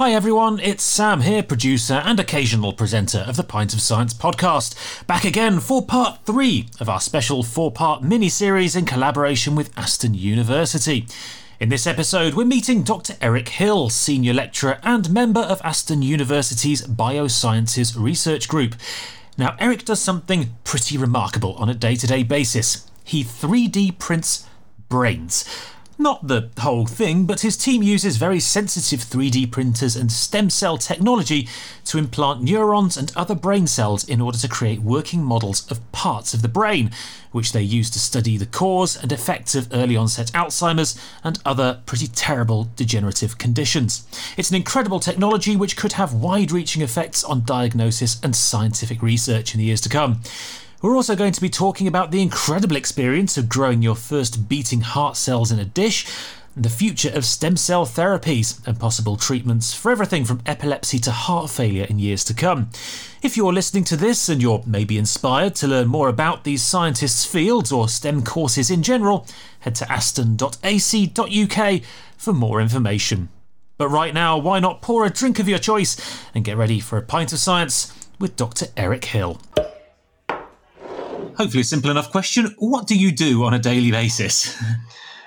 Hi everyone, it's Sam here, producer and occasional presenter of the Pint of Science podcast. Back again for part three of our special four part mini series in collaboration with Aston University. In this episode, we're meeting Dr. Eric Hill, senior lecturer and member of Aston University's Biosciences Research Group. Now, Eric does something pretty remarkable on a day to day basis. He 3D prints brains. Not the whole thing, but his team uses very sensitive 3D printers and stem cell technology to implant neurons and other brain cells in order to create working models of parts of the brain, which they use to study the cause and effects of early onset Alzheimer's and other pretty terrible degenerative conditions. It's an incredible technology which could have wide reaching effects on diagnosis and scientific research in the years to come. We're also going to be talking about the incredible experience of growing your first beating heart cells in a dish, the future of stem cell therapies, and possible treatments for everything from epilepsy to heart failure in years to come. If you're listening to this and you're maybe inspired to learn more about these scientists' fields or STEM courses in general, head to aston.ac.uk for more information. But right now, why not pour a drink of your choice and get ready for a pint of science with Dr. Eric Hill? Hopefully a simple enough question. What do you do on a daily basis?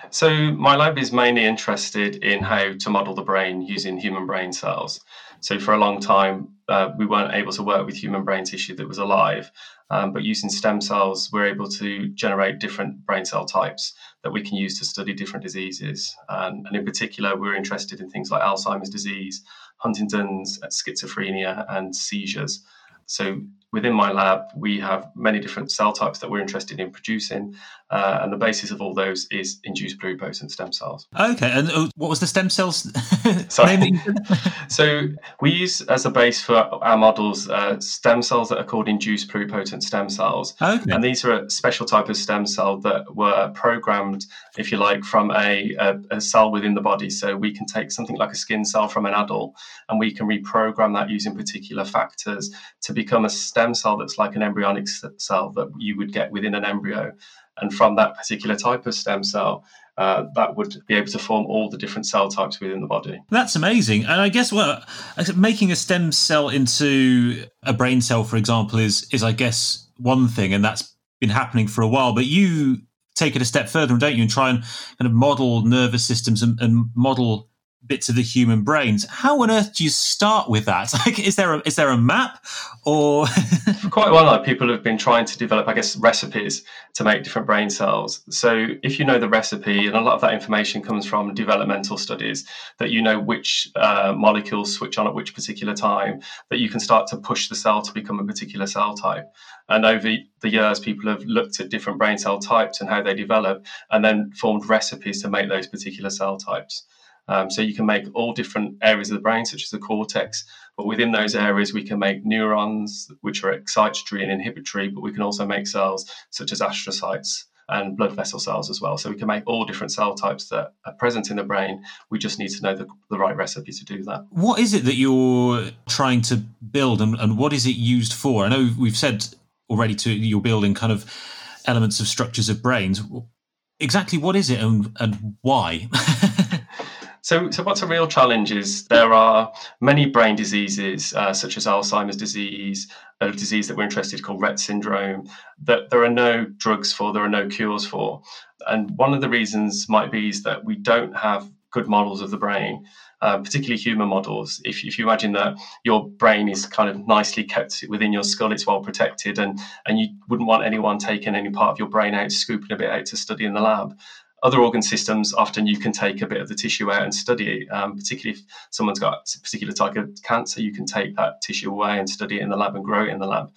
So, my lab is mainly interested in how to model the brain using human brain cells. So, for a long time, uh, we weren't able to work with human brain tissue that was alive, um, but using stem cells, we're able to generate different brain cell types that we can use to study different diseases. Um, and in particular, we're interested in things like Alzheimer's disease, Huntington's, schizophrenia, and seizures. So, within my lab, we have many different cell types that we're interested in producing, uh, and the basis of all those is induced pluripotent stem cells. Okay, and uh, what was the stem cells? Sorry. so we use as a base for our models uh, stem cells that are called induced pluripotent stem cells, okay. and these are a special type of stem cell that were programmed, if you like, from a, a, a cell within the body. So we can take something like a skin cell from an adult, and we can reprogram that using particular factors to become a stem stem cell that's like an embryonic cell that you would get within an embryo. And from that particular type of stem cell, uh, that would be able to form all the different cell types within the body. That's amazing. And I guess what making a stem cell into a brain cell, for example, is is I guess one thing, and that's been happening for a while. But you take it a step further, don't you, and try and kind of model nervous systems and, and model bits of the human brains. How on earth do you start with that? Like, is there a, is there a map or? For quite a while now, people have been trying to develop, I guess, recipes to make different brain cells. So if you know the recipe, and a lot of that information comes from developmental studies, that you know which uh, molecules switch on at which particular time, that you can start to push the cell to become a particular cell type. And over the years, people have looked at different brain cell types and how they develop, and then formed recipes to make those particular cell types. Um, so you can make all different areas of the brain, such as the cortex, but within those areas, we can make neurons, which are excitatory and inhibitory, but we can also make cells such as astrocytes and blood vessel cells as well. So we can make all different cell types that are present in the brain. We just need to know the, the right recipe to do that. What is it that you're trying to build and, and what is it used for? I know we've said already to you're building kind of elements of structures of brains. Exactly what is it and, and why? So, so what's a real challenge is there are many brain diseases, uh, such as Alzheimer's disease, a disease that we're interested in called Rett syndrome, that there are no drugs for, there are no cures for. And one of the reasons might be is that we don't have good models of the brain. Uh, particularly human models. If, if you imagine that your brain is kind of nicely kept within your skull, it's well protected, and, and you wouldn't want anyone taking any part of your brain out, scooping a bit out to study in the lab other organ systems, often you can take a bit of the tissue out and study it. Um, particularly if someone's got a particular type of cancer, you can take that tissue away and study it in the lab and grow it in the lab.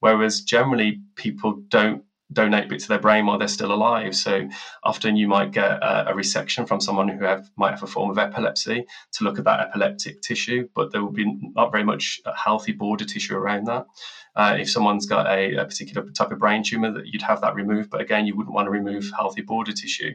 Whereas generally, people don't donate bits of their brain while they're still alive. So often you might get a, a, resection from someone who have, might have a form of epilepsy to look at that epileptic tissue, but there will be not very much healthy border tissue around that. Uh, if someone's got a, a, particular type of brain tumor, that you'd have that removed. But again, you wouldn't want to remove healthy border tissue.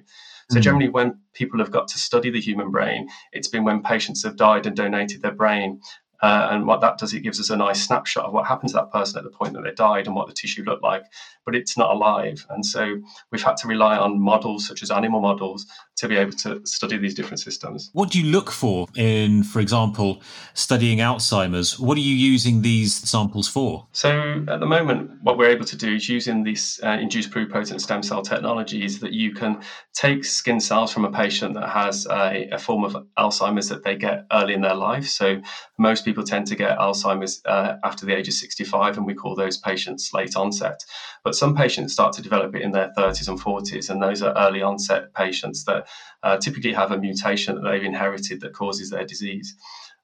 So mm. generally, when people have got to study the human brain, it's been when patients have died and donated their brain Uh, and what that does, it gives us a nice snapshot of what happened to that person at the point that they died and what the tissue looked like. But it's not alive. And so we've had to rely on models such as animal models to be able to study these different systems. What do you look for in, for example, studying Alzheimer's? What are you using these samples for? So at the moment, what we're able to do is using these uh, induced pluripotent stem cell technologies that you can take skin cells from a patient that has a, a form of Alzheimer's that they get early in their life. So most people tend to get Alzheimer's uh, after the age of 65, and we call those patients late onset. But some patients start to develop it in their 30s and 40s, and those are early onset patients that uh, typically have a mutation that they've inherited that causes their disease.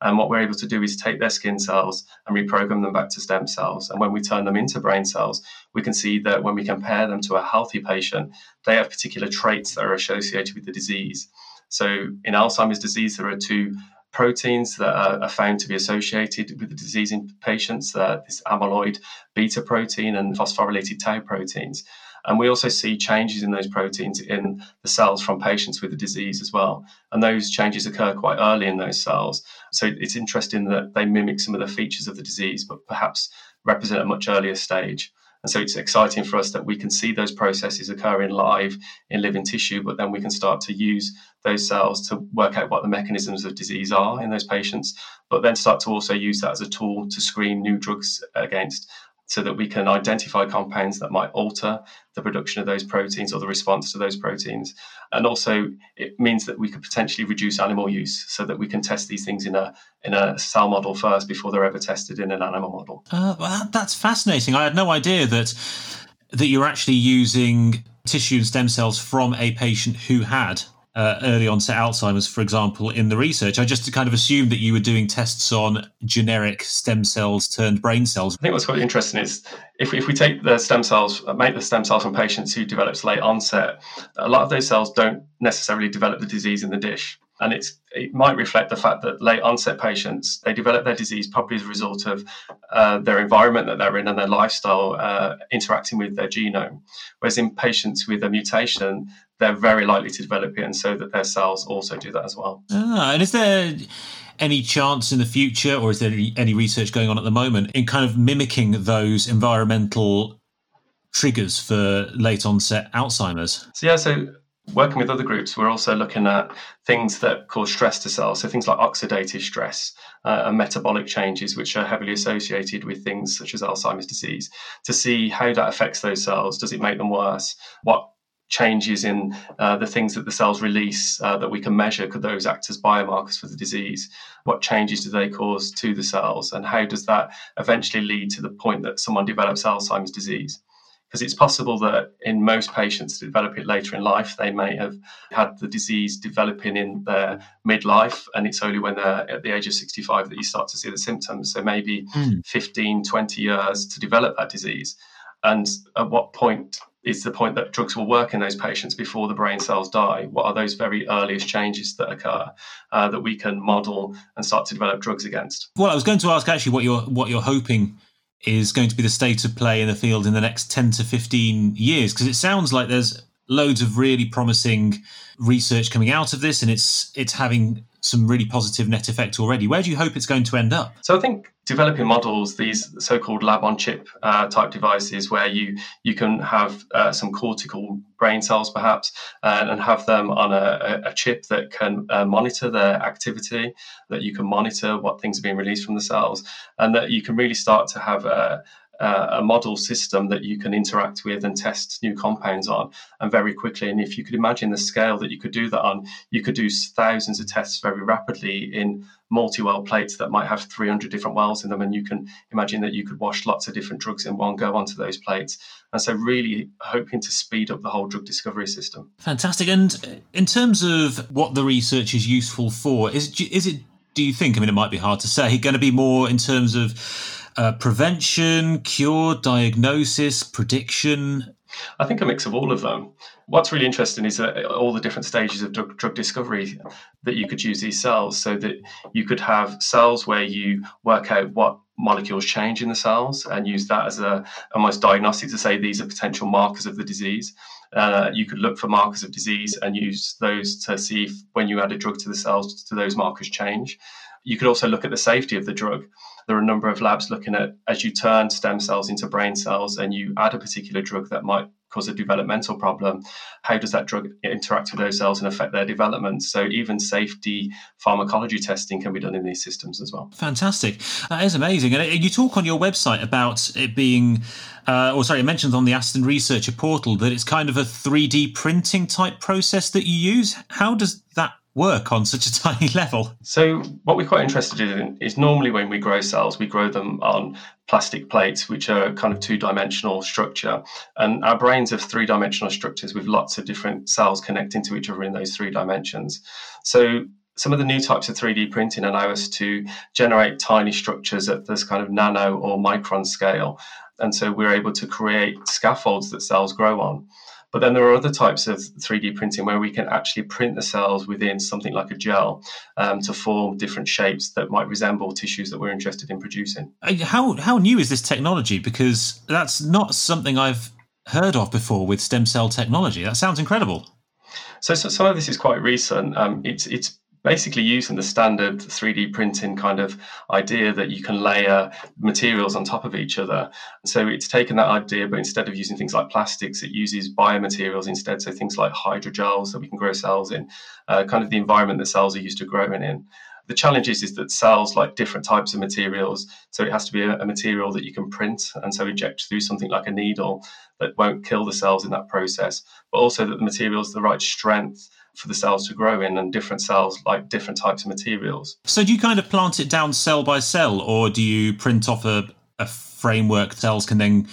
And what we're able to do is take their skin cells and reprogram them back to stem cells. And when we turn them into brain cells, we can see that when we compare them to a healthy patient, they have particular traits that are associated with the disease. So in Alzheimer's disease, there are two proteins that are, found to be associated with the disease in patients this amyloid beta protein and phosphorylated tau proteins. And we also see changes in those proteins in the cells from patients with the disease as well. And those changes occur quite early in those cells. So it's interesting that they mimic some of the features of the disease, but perhaps represent a much earlier stage. And so it's exciting for us that we can see those processes occurring live in living tissue, but then we can start to use those cells to work out what the mechanisms of disease are in those patients, but then start to also use that as a tool to screen new drugs against so that we can identify compounds that might alter the production of those proteins or the response to those proteins. And also, it means that we could potentially reduce animal use so that we can test these things in a in a cell model first before they're ever tested in an animal model. Uh, well, that's fascinating. I had no idea that that you're actually using tissue and stem cells from a patient who had uh, early onset Alzheimer's, for example, in the research. I just kind of assumed that you were doing tests on generic stem cells turned brain cells. I think what's quite interesting is if we, if we take the stem cells, uh, make the stem cells from patients who develop late onset, a lot of those cells don't necessarily develop the disease in the dish and it's it might reflect the fact that late onset patients they develop their disease probably as a result of uh, their environment that they're in and their lifestyle uh, interacting with their genome whereas in patients with a mutation they're very likely to develop it and so that their cells also do that as well ah, and is there any chance in the future or is there any research going on at the moment in kind of mimicking those environmental triggers for late onset alzheimer's so yeah so working with other groups, we're also looking at things that cause stress to cells. So things like oxidative stress uh, and metabolic changes, which are heavily associated with things such as Alzheimer's disease, to see how that affects those cells. Does it make them worse? What changes in uh, the things that the cells release uh, that we can measure could those act as biomarkers for the disease what changes do they cause to the cells and how does that eventually lead to the point that someone develops alzheimer's disease because it's possible that in most patients to develop it later in life, they may have had the disease developing in their midlife, and it's only when they're at the age of 65 that you start to see the symptoms. So maybe mm. 15, 20 years to develop that disease. And at what point is the point that drugs will work in those patients before the brain cells die? What are those very earliest changes that occur uh, that we can model and start to develop drugs against? Well, I was going to ask actually what you're what you're hoping is going to be the state of play in the field in the next 10 to 15 years? Because it sounds like there's loads of really promising research coming out of this and it's it's having some really positive net effect already. Where do you hope it's going to end up? So I think developing models, these so-called lab-on-chip uh, type devices, where you you can have uh, some cortical brain cells perhaps, uh, and have them on a, a chip that can uh, monitor their activity, that you can monitor what things are being released from the cells, and that you can really start to have a uh, a model system that you can interact with and test new compounds on and very quickly. And if you could imagine the scale that you could do that on, you could do thousands of tests very rapidly in multi-well plates that might have 300 different wells in them. And you can imagine that you could wash lots of different drugs in one go onto those plates. And so really hoping to speed up the whole drug discovery system. Fantastic. And in terms of what the research is useful for, is, is it, do you think, I mean, it might be hard to say, going to be more in terms of uh, prevention, cure, diagnosis, prediction? I think a mix of all of them. What's really interesting is that all the different stages of drug, drug, discovery that you could use these cells so that you could have cells where you work out what molecules change in the cells and use that as a almost diagnostic to say these are potential markers of the disease. Uh, you could look for markers of disease and use those to see if when you add a drug to the cells, do those markers change? You could also look at the safety of the drug. There are a number of labs looking at as you turn stem cells into brain cells and you add a particular drug that might cause a developmental problem, how does that drug interact with those cells and affect their development? So even safety pharmacology testing can be done in these systems as well. Fantastic. That is amazing. And you talk on your website about it being, uh, or sorry, it mentions on the Aston Researcher portal that it's kind of a 3D printing type process that you use. How does that work on such a tiny level? So, what we're quite interested in is normally when we grow cells, we grow them on plastic plates, which are kind of two dimensional structure. And our brains have three dimensional structures with lots of different cells connecting to each other in those three dimensions. So, some of the new types of 3D printing allow us to generate tiny structures at this kind of nano or micron scale. And so we're able to create scaffolds that cells grow on. But then there are other types of 3D printing where we can actually print the cells within something like a gel um, to form different shapes that might resemble tissues that we're interested in producing. How how new is this technology? Because that's not something I've heard of before with stem cell technology. That sounds incredible. So, so some of this is quite recent. Um, it's it's basically using the standard 3D printing kind of idea that you can layer materials on top of each other. So it's taken that idea, but instead of using things like plastics, it uses biomaterials instead. So things like hydrogels that we can grow cells in, uh, kind of the environment that cells are used to growing in. The challenge is, is that cells like different types of materials. So it has to be a, a material that you can print and so inject through something like a needle that won't kill the cells in that process, but also that the material is the right strength for the cells to grow in, and different cells like different types of materials. So, do you kind of plant it down cell by cell, or do you print off a, a framework cells can then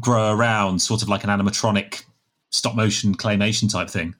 grow around, sort of like an animatronic stop motion claymation type thing?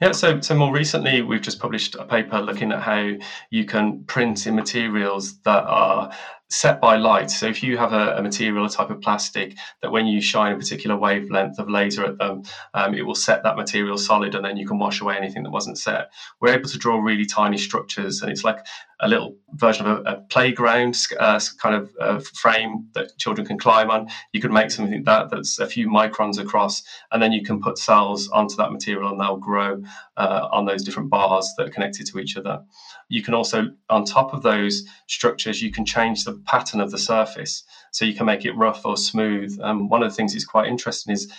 Yeah, so so more recently we've just published a paper looking at how you can print in materials that are set by light. So if you have a, a, material, a type of plastic that when you shine a particular wavelength of laser at them, um, it will set that material solid and then you can wash away anything that wasn't set. We're able to draw really tiny structures and it's like a little version of a, a playground uh, kind of uh, frame that children can climb on. You could make something that that's a few microns across and then you can put cells onto that material and they'll grow uh, on those different bars that are connected to each other. You can also, on top of those structures, you can change the pattern of the surface. So you can make it rough or smooth. Um, one of the things that's quite interesting is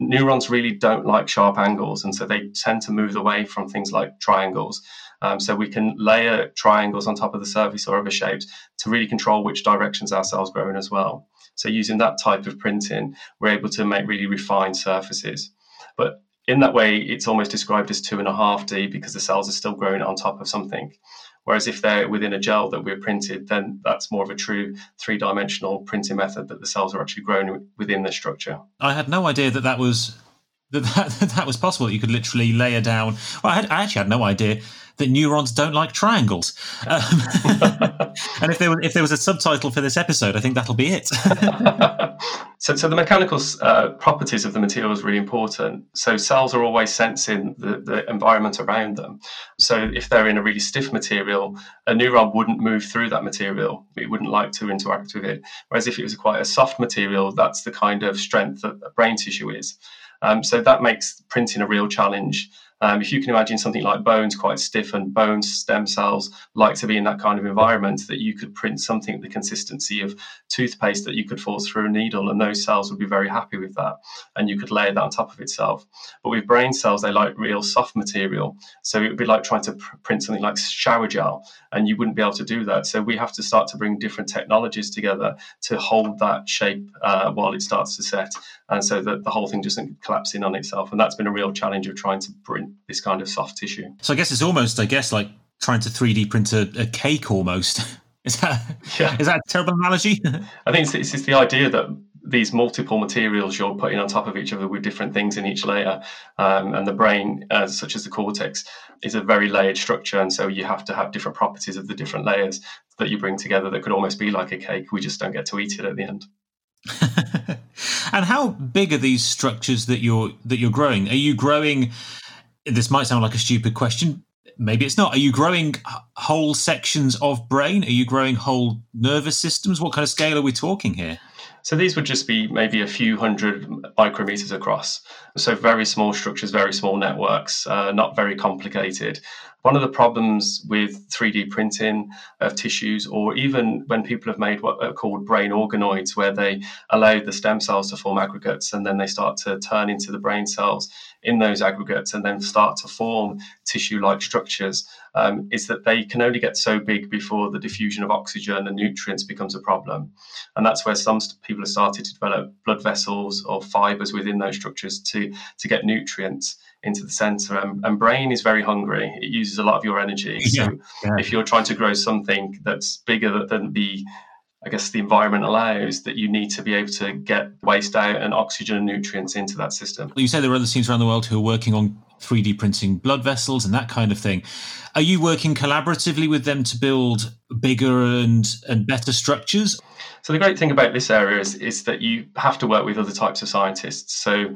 neurons really don't like sharp angles, and so they tend to move away from things like triangles. Um, so we can layer triangles on top of the surface or other shapes to really control which directions our cells grow in as well. So using that type of printing, we're able to make really refined surfaces. But in that way, it's almost described as two and a half D because the cells are still growing on top of something. Whereas if they're within a gel that we're printed, then that's more of a true three dimensional printing method that the cells are actually grown within the structure. I had no idea that that was that that, that was possible. You could literally layer down. Well, I, had, I actually had no idea that neurons don't like triangles. Um, and if there, if there was a subtitle for this episode, I think that'll be it. so, so the mechanical uh, properties of the material is really important. So cells are always sensing the, the environment around them. So if they're in a really stiff material, a neuron wouldn't move through that material. It wouldn't like to interact with it. Whereas if it was quite a soft material, that's the kind of strength that brain tissue is. Um, so that makes printing a real challenge. Um, if you can imagine something like bones quite stiff and bone stem cells like to be in that kind of environment, that you could print something the consistency of toothpaste that you could force through a needle, and those cells would be very happy with that, and you could layer that on top of itself. But with brain cells, they like real soft material, so it would be like trying to pr- print something like shower gel, and you wouldn't be able to do that. So we have to start to bring different technologies together to hold that shape uh, while it starts to set, and so that the whole thing doesn't collapse in on itself. And that's been a real challenge of trying to print this kind of soft tissue. So I guess it's almost, I guess, like trying to 3D print a, a cake almost. Is that yeah. is that a terrible analogy? I think it's, it's, it's, the idea that these multiple materials you're putting on top of each other with different things in each layer, um, and the brain, uh, such as the cortex, is a very layered structure, and so you have to have different properties of the different layers that you bring together that could almost be like a cake. We just don't get to eat it at the end. and how big are these structures that you're that you're growing? Are you growing this might sound like a stupid question. maybe it's not. Are you growing whole sections of brain? Are you growing whole nervous systems? What kind of scale are we talking here? So these would just be maybe a few hundred micrometers across. So very small structures, very small networks, uh, not very complicated. One of the problems with 3D printing of tissues, or even when people have made what are called brain organoids, where they allow the stem cells to form aggregates and then they start to turn into the brain cells in those aggregates and then start to form tissue like structures, um, is that they can only get so big before the diffusion of oxygen and nutrients becomes a problem. And that's where some people have started to develop blood vessels or fibers within those structures to, to get nutrients into the center. And, and, brain is very hungry. It uses a lot of your energy. So yeah. if you're trying to grow something that's bigger than the I guess the environment allows that you need to be able to get waste out and oxygen and nutrients into that system. You say there are other teams around the world who are working on 3D printing blood vessels and that kind of thing. Are you working collaboratively with them to build bigger and, and better structures? So the great thing about this area is, is that you have to work with other types of scientists. So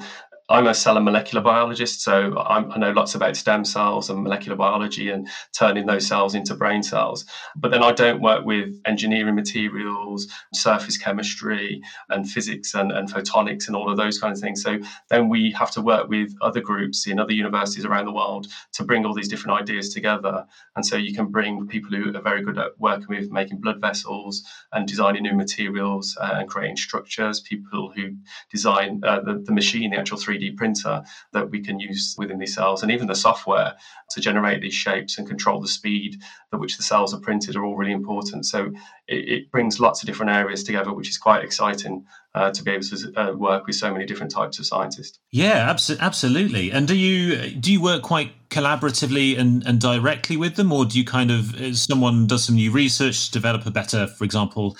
I'm a cell and molecular biologist, so I'm, i know lots about stem cells and molecular biology and turning those cells into brain cells. But then I don't work with engineering materials, surface chemistry, and physics and, and photonics and all of those kinds of things. So then we have to work with other groups in other universities around the world to bring all these different ideas together. And so you can bring people who are very good at working with making blood vessels and designing new materials uh, and creating structures, people who design uh, the, the machine, the actual 3D 3D printer that we can use within these cells, and even the software to generate these shapes and control the speed at which the cells are printed are all really important. So it, it brings lots of different areas together, which is quite exciting uh, to be able to uh, work with so many different types of scientists. Yeah, abso- absolutely. And do you do you work quite collaboratively and, and directly with them, or do you kind of someone does some new research, develop a better, for example,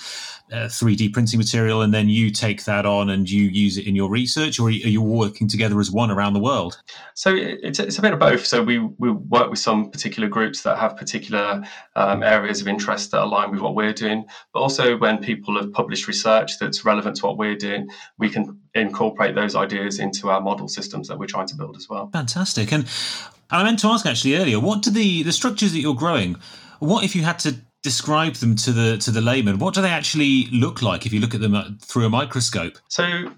uh, 3D printing material, and then you take that on and you use it in your research, or are you working together as one around the world? So it's, it's a bit of both. So we, we work with some particular groups that have particular um, areas of interest that align with what we're doing, but also when people have published research that's relevant to what we're doing, we can incorporate those ideas into our model systems that we're trying to build as well. Fantastic. And, and I meant to ask actually earlier, what do the, the structures that you're growing, what if you had to describe them to the to the layman? What do they actually look like if you look at them uh, through a microscope? So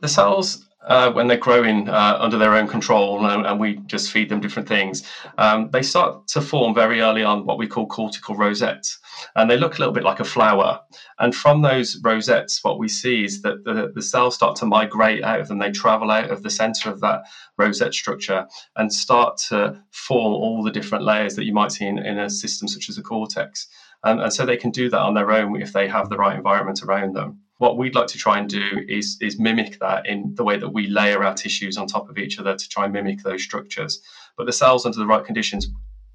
the cells uh, when they're growing uh, under their own control and, and, we just feed them different things, um, they start to form very early on what we call cortical rosettes. And they look a little bit like a flower. And from those rosettes, what we see is that the, the cells start to migrate out of them. They travel out of the center of that rosette structure and start to form all the different layers that you might see in, in a system such as a cortex. And, and so they can do that on their own if they have the right environment around them what we'd like to try and do is is mimic that in the way that we layer our tissues on top of each other to try and mimic those structures. But the cells under the right conditions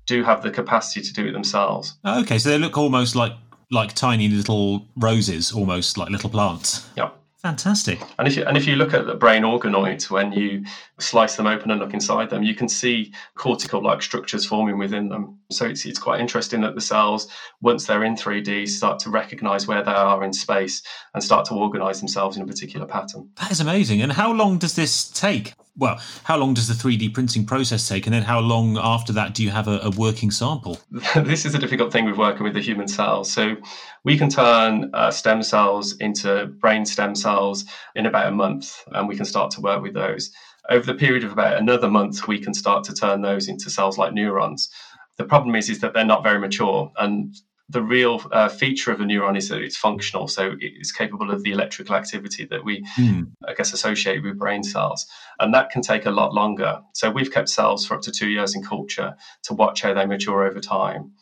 do have the capacity to do it themselves. Okay, so they look almost like like tiny little roses, almost like little plants. Yeah. Fantastic. And if you and if you look at the brain organoids, when you slice them open and look inside them, you can see cortical-like structures forming within them. So it's it's quite interesting that the cells, once they're in 3D, start to recognize where they are in space and start to organize themselves in a particular pattern. That is amazing. And how long does this take? Well, how long does the 3D printing process take? And then how long after that do you have a, a, working sample? this is a difficult thing with working with the human cells. So we can turn uh, stem cells into brain stem cells in about a month, and we can start to work with those. Over the period of about another month, we can start to turn those into cells like neurons. The problem is, is that they're not very mature, and the real uh, feature of a neuron is that it's functional, so it's capable of the electrical activity that we, mm. I guess, associate with brain cells, and that can take a lot longer. So we've kept cells for up to two years in culture to watch how they mature over time.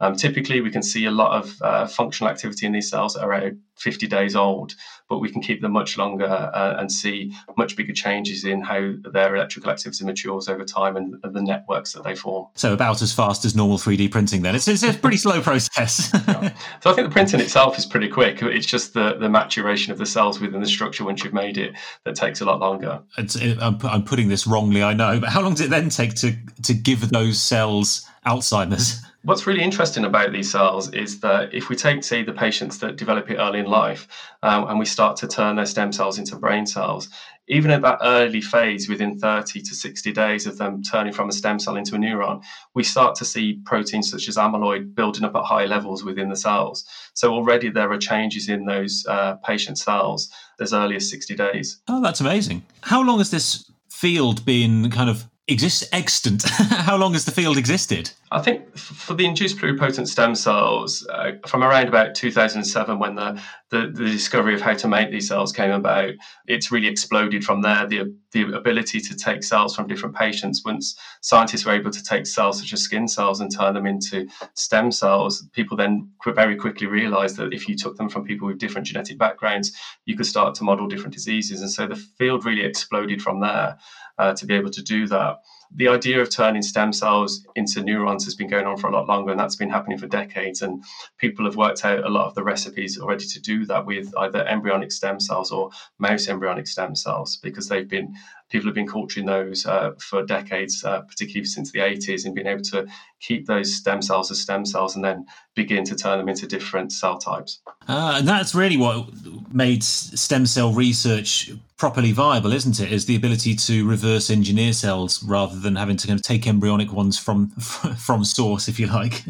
Um, typically, we can see a lot of uh, functional activity in these cells around 50 days old, but we can keep them much longer uh, and see much bigger changes in how their electrical activity matures over time and, and, the networks that they form. So, about as fast as normal 3D printing, then. It's, it's a pretty slow process. yeah. So, I think the printing itself is pretty quick. It's just the, the maturation of the cells within the structure once you've made it that takes a lot longer. It, I'm, I'm putting this wrongly, I know, but how long does it then take to, to give those cells Alzheimer's? What's really interesting about these cells is that if we take, say, the patients that develop it early in life um, and we start to turn their stem cells into brain cells, even at that early phase, within 30 to 60 days of them turning from a stem cell into a neuron, we start to see proteins such as amyloid building up at high levels within the cells. So already there are changes in those uh, patient cells as early as 60 days. Oh, that's amazing. How long has this field been kind of exists extant? How long has the field existed? I think for the induced pluripotent stem cells, uh, from around about 2007, when the, the, the, discovery of how to make these cells came about, it's really exploded from there. The, the ability to take cells from different patients, once scientists were able to take cells such as skin cells and turn them into stem cells, people then very quickly realized that if you took them from people with different genetic backgrounds, you could start to model different diseases. And so the field really exploded from there uh, to be able to do that the idea of turning stem cells into neurons has been going on for a lot longer, and that's been happening for decades. And people have worked out a lot of the recipes already to do that with either embryonic stem cells or mouse embryonic stem cells because they've been people have been culturing those uh, for decades, uh, particularly since the 80s, and being able to keep those stem cells as stem cells and then begin to turn them into different cell types. Uh, and that's really what made stem cell research properly viable, isn't it? Is the ability to reverse engineer cells rather than having to kind of take embryonic ones from from source, if you like.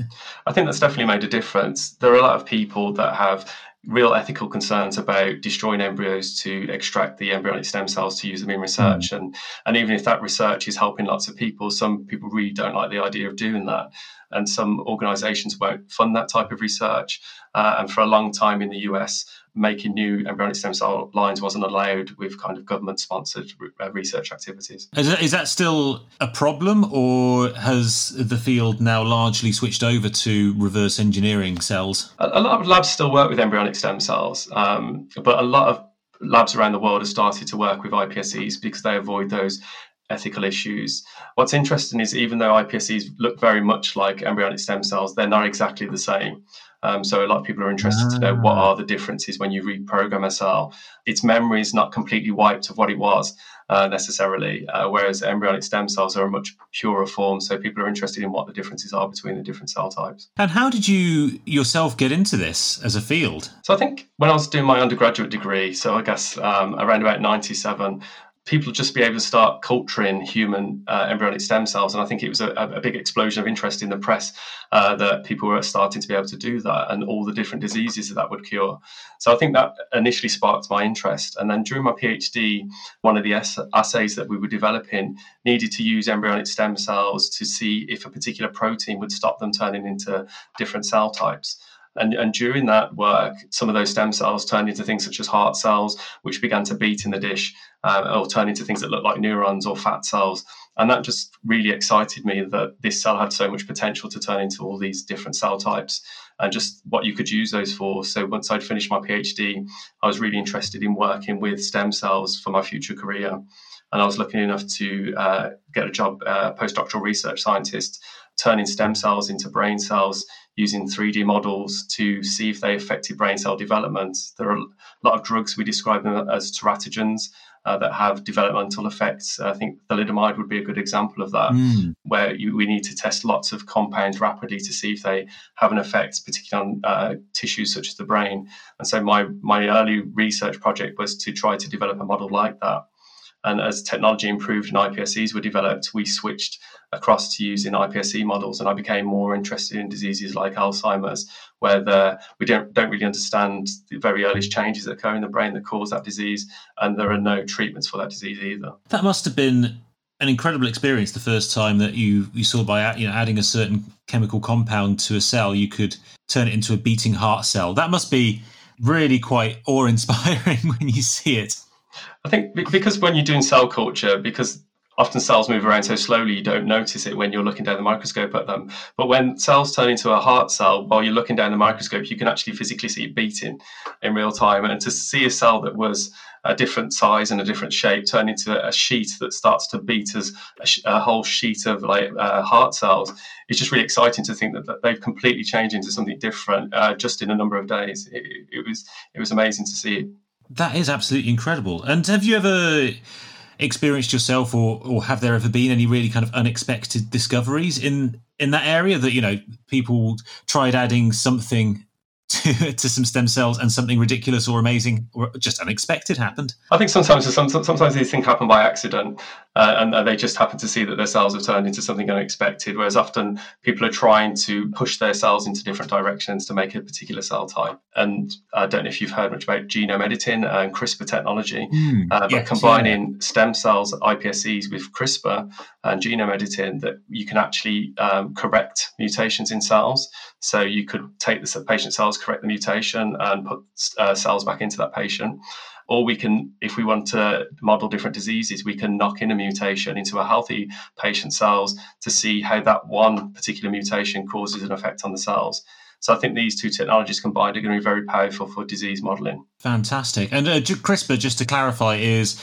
I think that's definitely made a difference. There are a lot of people that have real ethical concerns about destroying embryos to extract the embryonic stem cells to use them in research. Mm. And, and even if that research is helping lots of people, some people really don't like the idea of doing that. And some organizations won't fund that type of research. Uh, and for a long time in the US, making new embryonic stem cell lines wasn't allowed with kind of government sponsored uh, research activities. Is that, is that still a problem, or has the field now largely switched over to reverse engineering cells? A, a lot of labs still work with embryonic stem cells, um, but a lot of labs around the world have started to work with iPSCs because they avoid those ethical issues. What's interesting is even though iPSCs look very much like embryonic stem cells, they're not exactly the same. Um, so a lot of people are interested to know what ah. are the differences when you reprogram a cell. Its memory is not completely wiped of what it was uh, necessarily, uh, whereas embryonic stem cells are a much purer form. So people are interested in what the differences are between the different cell types. And how did you yourself get into this as a field? So I think when I was doing my undergraduate degree, so I guess um, around about 97, people just be able to start culturing human uh, embryonic stem cells. And I think it was a, a big explosion of interest in the press uh, that people were starting to be able to do that and all the different diseases that that would cure. So I think that initially sparked my interest. And then during my PhD, one of the assays that we were developing needed to use embryonic stem cells to see if a particular protein would stop them turning into different cell types. And, and during that work, some of those stem cells turned into things such as heart cells, which began to beat in the dish, uh, or turn into things that look like neurons or fat cells. And that just really excited me that this cell had so much potential to turn into all these different cell types and just what you could use those for. So once I'd finished my PhD, I was really interested in working with stem cells for my future career. And I was lucky enough to uh, get a job, uh, postdoctoral research scientist, turning stem cells into brain cells using 3D models to see if they affected brain cell development. There are a lot of drugs we describe them as teratogens uh, that have developmental effects. I think thalidomide would be a good example of that, mm. where you, we need to test lots of compounds rapidly to see if they have an effect, particularly on uh, tissues such as the brain. And so my my early research project was to try to develop a model like that. And as technology improved and iPSCs were developed, we switched across to using iPSC models, and I became more interested in diseases like Alzheimer's, where the, we don't don't really understand the very earliest changes that occur in the brain that cause that disease, and there are no treatments for that disease either. That must have been an incredible experience the first time that you you saw by you know adding a certain chemical compound to a cell, you could turn it into a beating heart cell. That must be really quite awe-inspiring when you see it. I think because when you're doing cell culture, because often cells move around so slowly you don't notice it when you're looking down the microscope at them. But when cells turn into a heart cell while you're looking down the microscope, you can actually physically see it beating in real time. And to see a cell that was a different size and a different shape turn into a sheet that starts to beat as a, sh- a whole sheet of like uh, heart cells it's just really exciting to think that, that they've completely changed into something different uh, just in a number of days. It, it was it was amazing to see. That is absolutely incredible. And have you ever experienced yourself, or or have there ever been any really kind of unexpected discoveries in in that area that you know people tried adding something to, to some stem cells and something ridiculous or amazing or just unexpected happened? I think sometimes sometimes these things happen by accident, uh, and, they just happen to see that their cells have turned into something unexpected. Whereas often people are trying to push their cells into different directions to make a particular cell type. And I don't know if you've heard much about genome editing and CRISPR technology, mm, uh, but yes, combining yeah. stem cells, iPSCs, with CRISPR and genome editing, that you can actually um, correct mutations in cells. So you could take the patient cells, correct the mutation, and put uh, cells back into that patient. Or we can, if we want to model different diseases, we can knock in a mutation into a healthy patient cells to see how that one particular mutation causes an effect on the cells. So I think these two technologies combined are going to be very powerful for disease modeling. Fantastic. And uh, CRISPR, just to clarify, is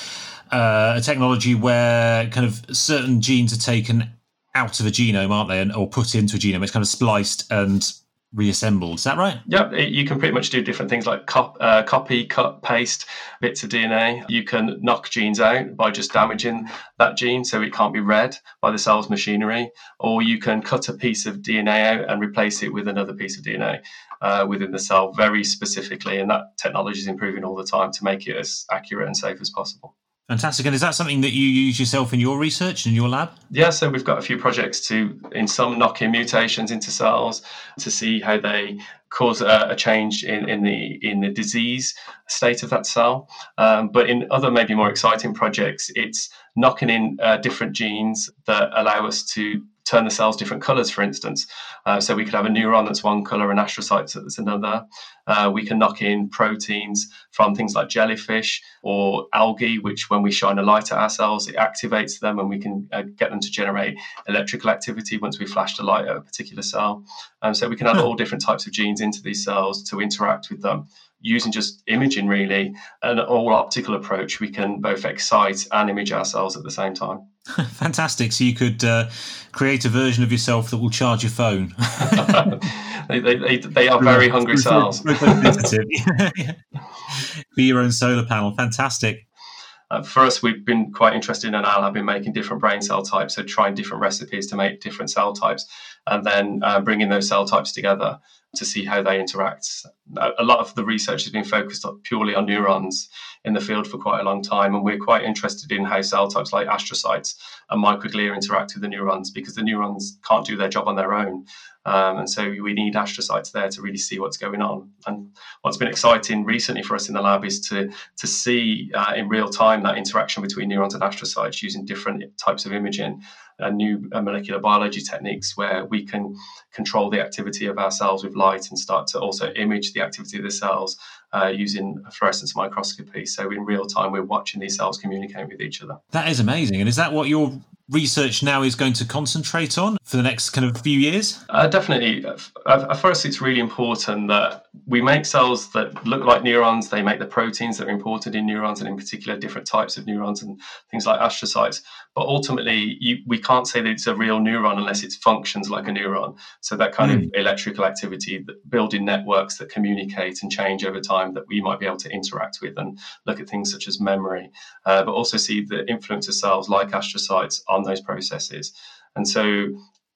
uh, a technology where kind of certain genes are taken out of a genome, aren't they, and, or put into a genome? It's kind of spliced and reassembled. Is that right? Yeah, you can pretty much do different things like cop, uh, copy, cut, paste bits of DNA. You can knock genes out by just damaging that gene so it can't be read by the cell's machinery, or you can cut a piece of DNA out and replace it with another piece of DNA. Uh, within the cell, very specifically, and that technology is improving all the time to make it as accurate and safe as possible. Fantastic. And is that something that you use yourself in your research in your lab? Yeah, so we've got a few projects to, in some, knock in mutations into cells to see how they cause a, a change in, in the in the disease state of that cell. Um, but in other, maybe more exciting projects, it's knocking in uh, different genes that allow us to turn the cells different colors, for instance. Uh, so we could have a neuron that's one color and astrocytes that's another. Uh, we can knock in proteins from things like jellyfish or algae, which when we shine a light at our cells, it activates them and we can uh, get them to generate electrical activity once we flash the light at a particular cell. Um, so we can add all different types of genes into these cells to interact with them using just imaging really an all optical approach we can both excite and image ourselves at the same time fantastic. So you could uh, create a version of yourself that will charge your phone. They, they, they, are very hungry cells be your own solar panel. Fantastic. Uh, for us, we've been quite interested in our lab in making different brain cell types, so trying different recipes to make different cell types, and then uh, bringing those cell types together to see how they interact. A lot of the research has been focused purely on neurons in the field for quite a long time, and we're quite interested in how cell types like astrocytes and microglia interact with the neurons because the neurons can't do their job on their own. Um, and so we need astrocytes there to really see what's going on. And what's been exciting recently for us in the lab is to, to see uh, in real time that interaction between neurons and astrocytes using different types of imaging and new uh, molecular biology techniques where we can control the activity of our cells with light and start to also image the activity of the cells uh, using fluorescence microscopy. So in real time, we're watching these cells communicate with each other. That is amazing. And is that what your research now is going to concentrate on for the next kind of few years? Uh, definitely. Uh, for us, it's really important that we make cells that look like neurons. They make the proteins that are important in neurons, and in particular, different types of neurons and things like astrocytes. But ultimately, you, we can't say that it's a real neuron unless it functions like a neuron. So that kind mm. of hmm. electrical activity, building networks that communicate and change over time, that we might be able to interact with and look at things such as memory, uh, but also see the influence of cells like astrocytes on those processes. And so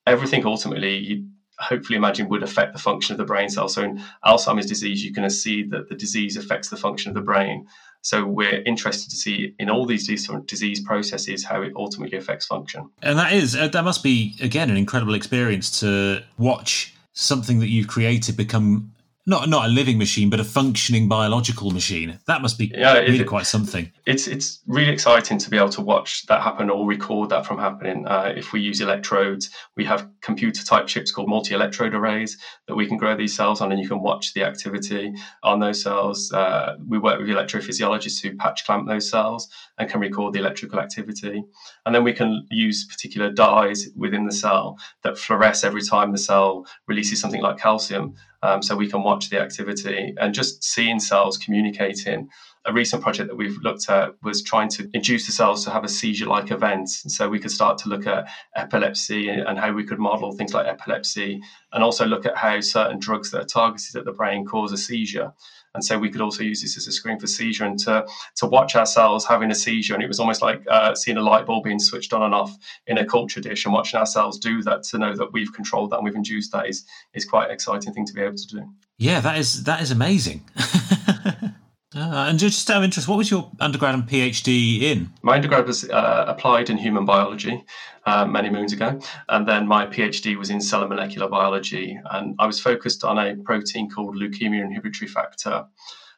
everything ultimately you hopefully imagine would affect the function of the brain cell. So in Alzheimer's disease, you can see that the disease affects the function of the brain. So we're interested to see in all these different disease processes how it ultimately affects function. And that is uh, that must be again an incredible experience to watch something that you've created become not not a living machine, but a functioning biological machine. That must be yeah, really it, quite something. It's it's really exciting to be able to watch that happen or record that from happening. Uh, if we use electrodes, we have computer type chips called multi electrode arrays that we can grow these cells on, and you can watch the activity on those cells. Uh, we work with electrophysiologists who patch clamp those cells and can record the electrical activity, and then we can use particular dyes within the cell that fluoresce every time the cell releases something like calcium um, so we can watch the activity and just seeing cells communicating a recent project that we've looked at was trying to induce the cells to have a seizure like event. So we could start to look at epilepsy and how we could model things like epilepsy and also look at how certain drugs that are targeted at the brain cause a seizure. And so we could also use this as a screen for seizure and to, to watch our cells having a seizure. And it was almost like uh, seeing a light bulb being switched on and off in a culture dish and watching our cells do that to know that we've controlled that and we've induced that is, is quite an exciting thing to be able to do. Yeah, that is that is amazing. Uh, and just out of interest, what was your undergrad and PhD in? My undergrad was uh, applied in human biology uh, many moons ago, and then my PhD was in cell and molecular biology, and I was focused on a protein called leukemia inhibitory factor,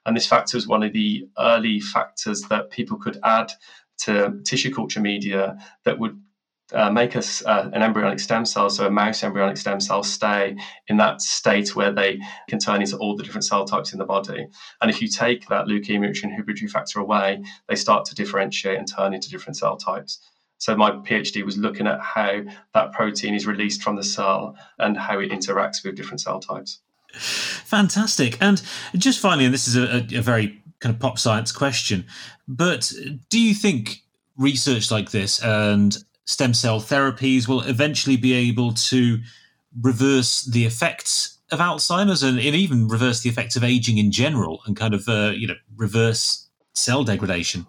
and this factor was one of the early factors that people could add to tissue culture media that would uh, make us uh, an embryonic stem cell, so a mouse embryonic stem cell, stay in that state where they can turn into all the different cell types in the body. And if you take that leukemia and inhibitory factor away, they start to differentiate and turn into different cell types. So my PhD was looking at how that protein is released from the cell and how it interacts with different cell types. Fantastic. And just finally, and this is a, a very kind of pop science question, but do you think research like this and stem cell therapies will eventually be able to reverse the effects of Alzheimer's and, and even reverse the effects of aging in general and kind of uh, you know reverse cell degradation.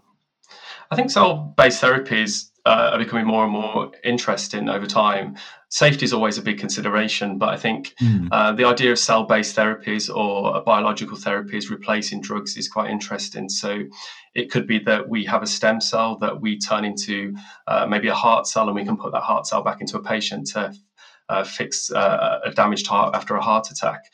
I think cell-based therapies uh, are becoming more and more interesting over time. Safety is always a big consideration, but I think mm. uh, the idea of cell based therapies or biological therapies replacing drugs is quite interesting. So it could be that we have a stem cell that we turn into uh, maybe a heart cell and we can put that heart cell back into a patient to uh, fix uh, a damaged heart after a heart attack.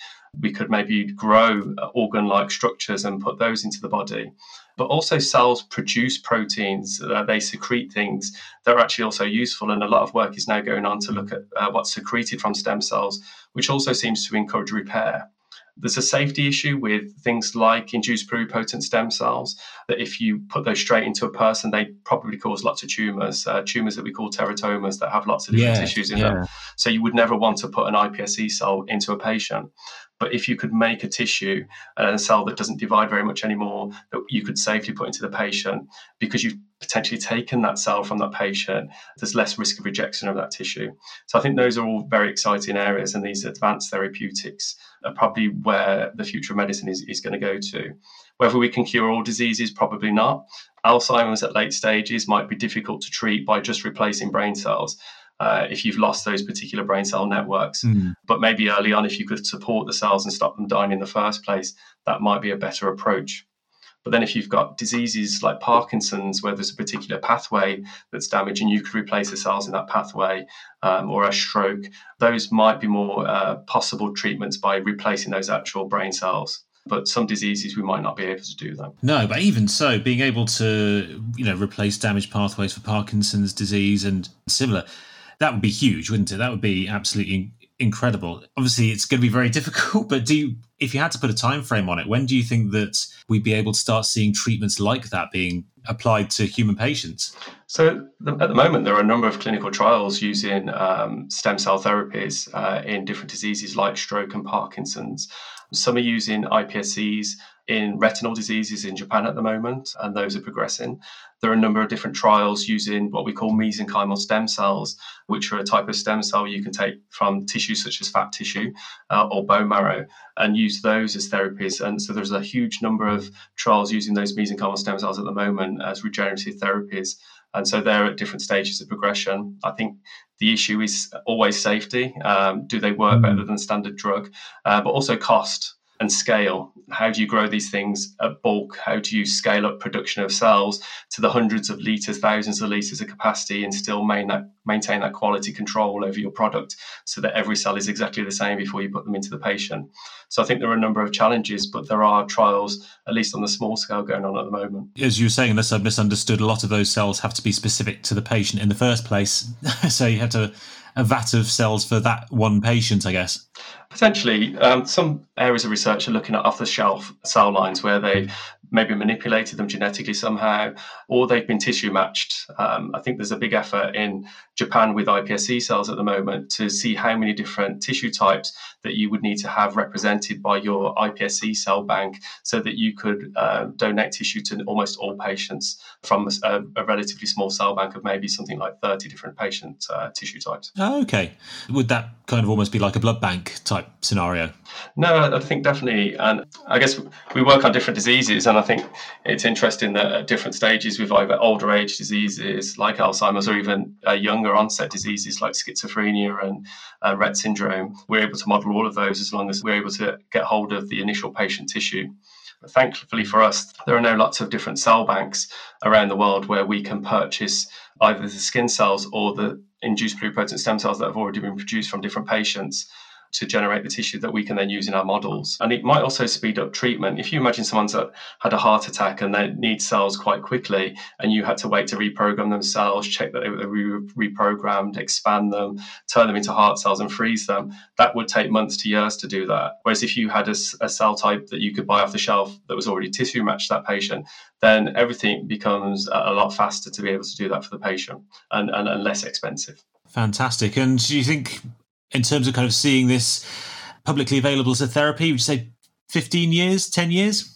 We could maybe grow organ like structures and put those into the body but also cells produce proteins. Uh, they secrete things that are actually also useful. And a lot of work is now going on to look at uh, what's secreted from stem cells, which also seems to encourage repair. There's a safety issue with things like induced pluripotent stem cells, that if you put those straight into a person, they probably cause lots of tumors, uh, tumors that we call teratomas that have lots of different yeah, tissues in yeah. them. So you would never want to put an iPSC cell into a patient. But if you could make a tissue and a cell that doesn't divide very much anymore, that you could safely put into the patient because you've potentially taken that cell from that patient, there's less risk of rejection of that tissue. So I think those are all very exciting areas, and these advanced therapeutics are probably where the future of medicine is, is going to go to. Whether we can cure all diseases, probably not. Alzheimer's at late stages might be difficult to treat by just replacing brain cells uh, if you've lost those particular brain cell networks. Mm. But maybe early on, if you could support the cells and stop them dying in the first place, that might be a better approach. But then, if you've got diseases like Parkinson's, where there's a particular pathway that's damaged and you could replace the cells in that pathway, um, or a stroke, those might be more uh, possible treatments by replacing those actual brain cells but some diseases we might not be able to do that. No, but even so, being able to you know replace damaged pathways for Parkinson's disease and similar, that would be huge, wouldn't it? That would be absolutely incredible. Obviously, it's going to be very difficult, but do you, if you had to put a time frame on it, when do you think that we'd be able to start seeing treatments like that being applied to human patients? So, at the moment, there are a number of clinical trials using um, stem cell therapies uh, in different diseases like stroke and Parkinson's. Some are using iPSCs in retinal diseases in Japan at the moment, and those are progressing. There are a number of different trials using what we call mesenchymal stem cells, which are a type of stem cell you can take from tissues such as fat tissue uh, or bone marrow and use those as therapies. And so there's a huge number of trials using those mesenchymal stem cells at the moment as regenerative therapies. And so they're at different stages of progression. I think the issue is always safety. Um, do they work better than standard drug? Uh, but also cost and scale. How do you grow these things at bulk? How do you scale up production of cells to the hundreds of liters, thousands of liters of capacity, and still maintain that, maintain that quality control over your product so that every cell is exactly the same before you put them into the patient? So I think there are a number of challenges, but there are trials, at least on the small scale, going on at the moment. As you were saying, unless I've misunderstood, a lot of those cells have to be specific to the patient in the first place. so you have to a vat of cells for that one patient, I guess. Potentially, um, some areas of research are looking at off-the-shelf cell lines where they've maybe manipulated them genetically somehow, or they've been tissue matched. Um, I think there's a big effort in Japan with iPSC cells at the moment to see how many different tissue types that you would need to have represented by your iPSC cell bank so that you could uh, donate tissue to almost all patients from a, a, relatively small cell bank of maybe something like 30 different patient uh, tissue types. Oh, okay. Would that kind of almost be like a blood bank type scenario? No, I think definitely. And I guess we work on different diseases, and I think it's interesting that at different stages with either older age diseases like Alzheimer's or even uh, younger onset diseases like schizophrenia and uh, Rett syndrome, we're able to model all of those as long as we're able to get hold of the initial patient tissue. But thankfully for us, there are now lots of different cell banks around the world where we can purchase either the skin cells or the induced pluripotent stem cells that have already been produced from different patients to generate the tissue that we can then use in our models. And it might also speed up treatment. If you imagine someone's had a heart attack and they need cells quite quickly, and you had to wait to reprogram themselves, check that they were re- reprogrammed, expand them, turn them into heart cells, and freeze them, that would take months to years to do that. Whereas if you had a, a cell type that you could buy off the shelf that was already tissue matched to that patient, then everything becomes a lot faster to be able to do that for the patient and, and, and less expensive. Fantastic. And do you think in terms of kind of seeing this publicly available as a therapy? Would you say 15 years, 10 years?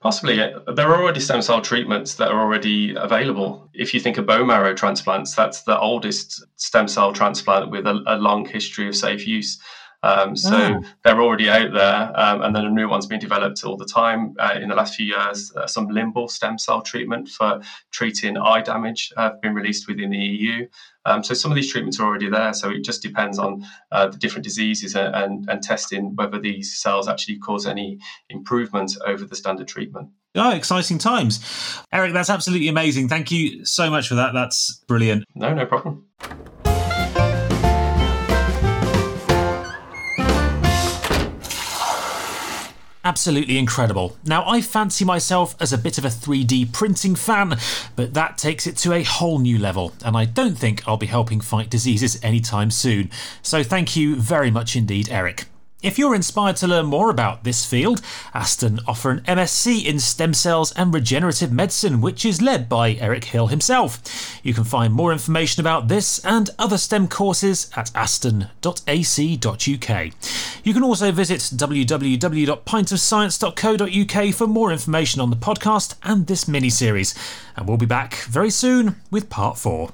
Possibly. There are already stem cell treatments that are already available. If you think of bone marrow transplants, that's the oldest stem cell transplant with a, a long history of safe use. Um, so oh. they're already out there, um, and then a new one's being developed all the time. Uh, in the last few years, uh, some limbal stem cell treatment for treating eye damage have been released within the EU. Um, so some of these treatments are already there. So it just depends on uh, the different diseases and, and, and, testing whether these cells actually cause any improvement over the standard treatment. Oh, exciting times. Eric, that's absolutely amazing. Thank you so much for that. That's brilliant. No, no problem. Absolutely incredible. Now, I fancy myself as a bit of a 3D printing fan, but that takes it to a whole new level, and I don't think I'll be helping fight diseases anytime soon. So, thank you very much indeed, Eric. If you're inspired to learn more about this field, Aston offer an MSc in stem cells and regenerative medicine, which is led by Eric Hill himself. You can find more information about this and other STEM courses at aston.ac.uk. You can also visit www.pintofscience.co.uk for more information on the podcast and this mini series. And we'll be back very soon with part four.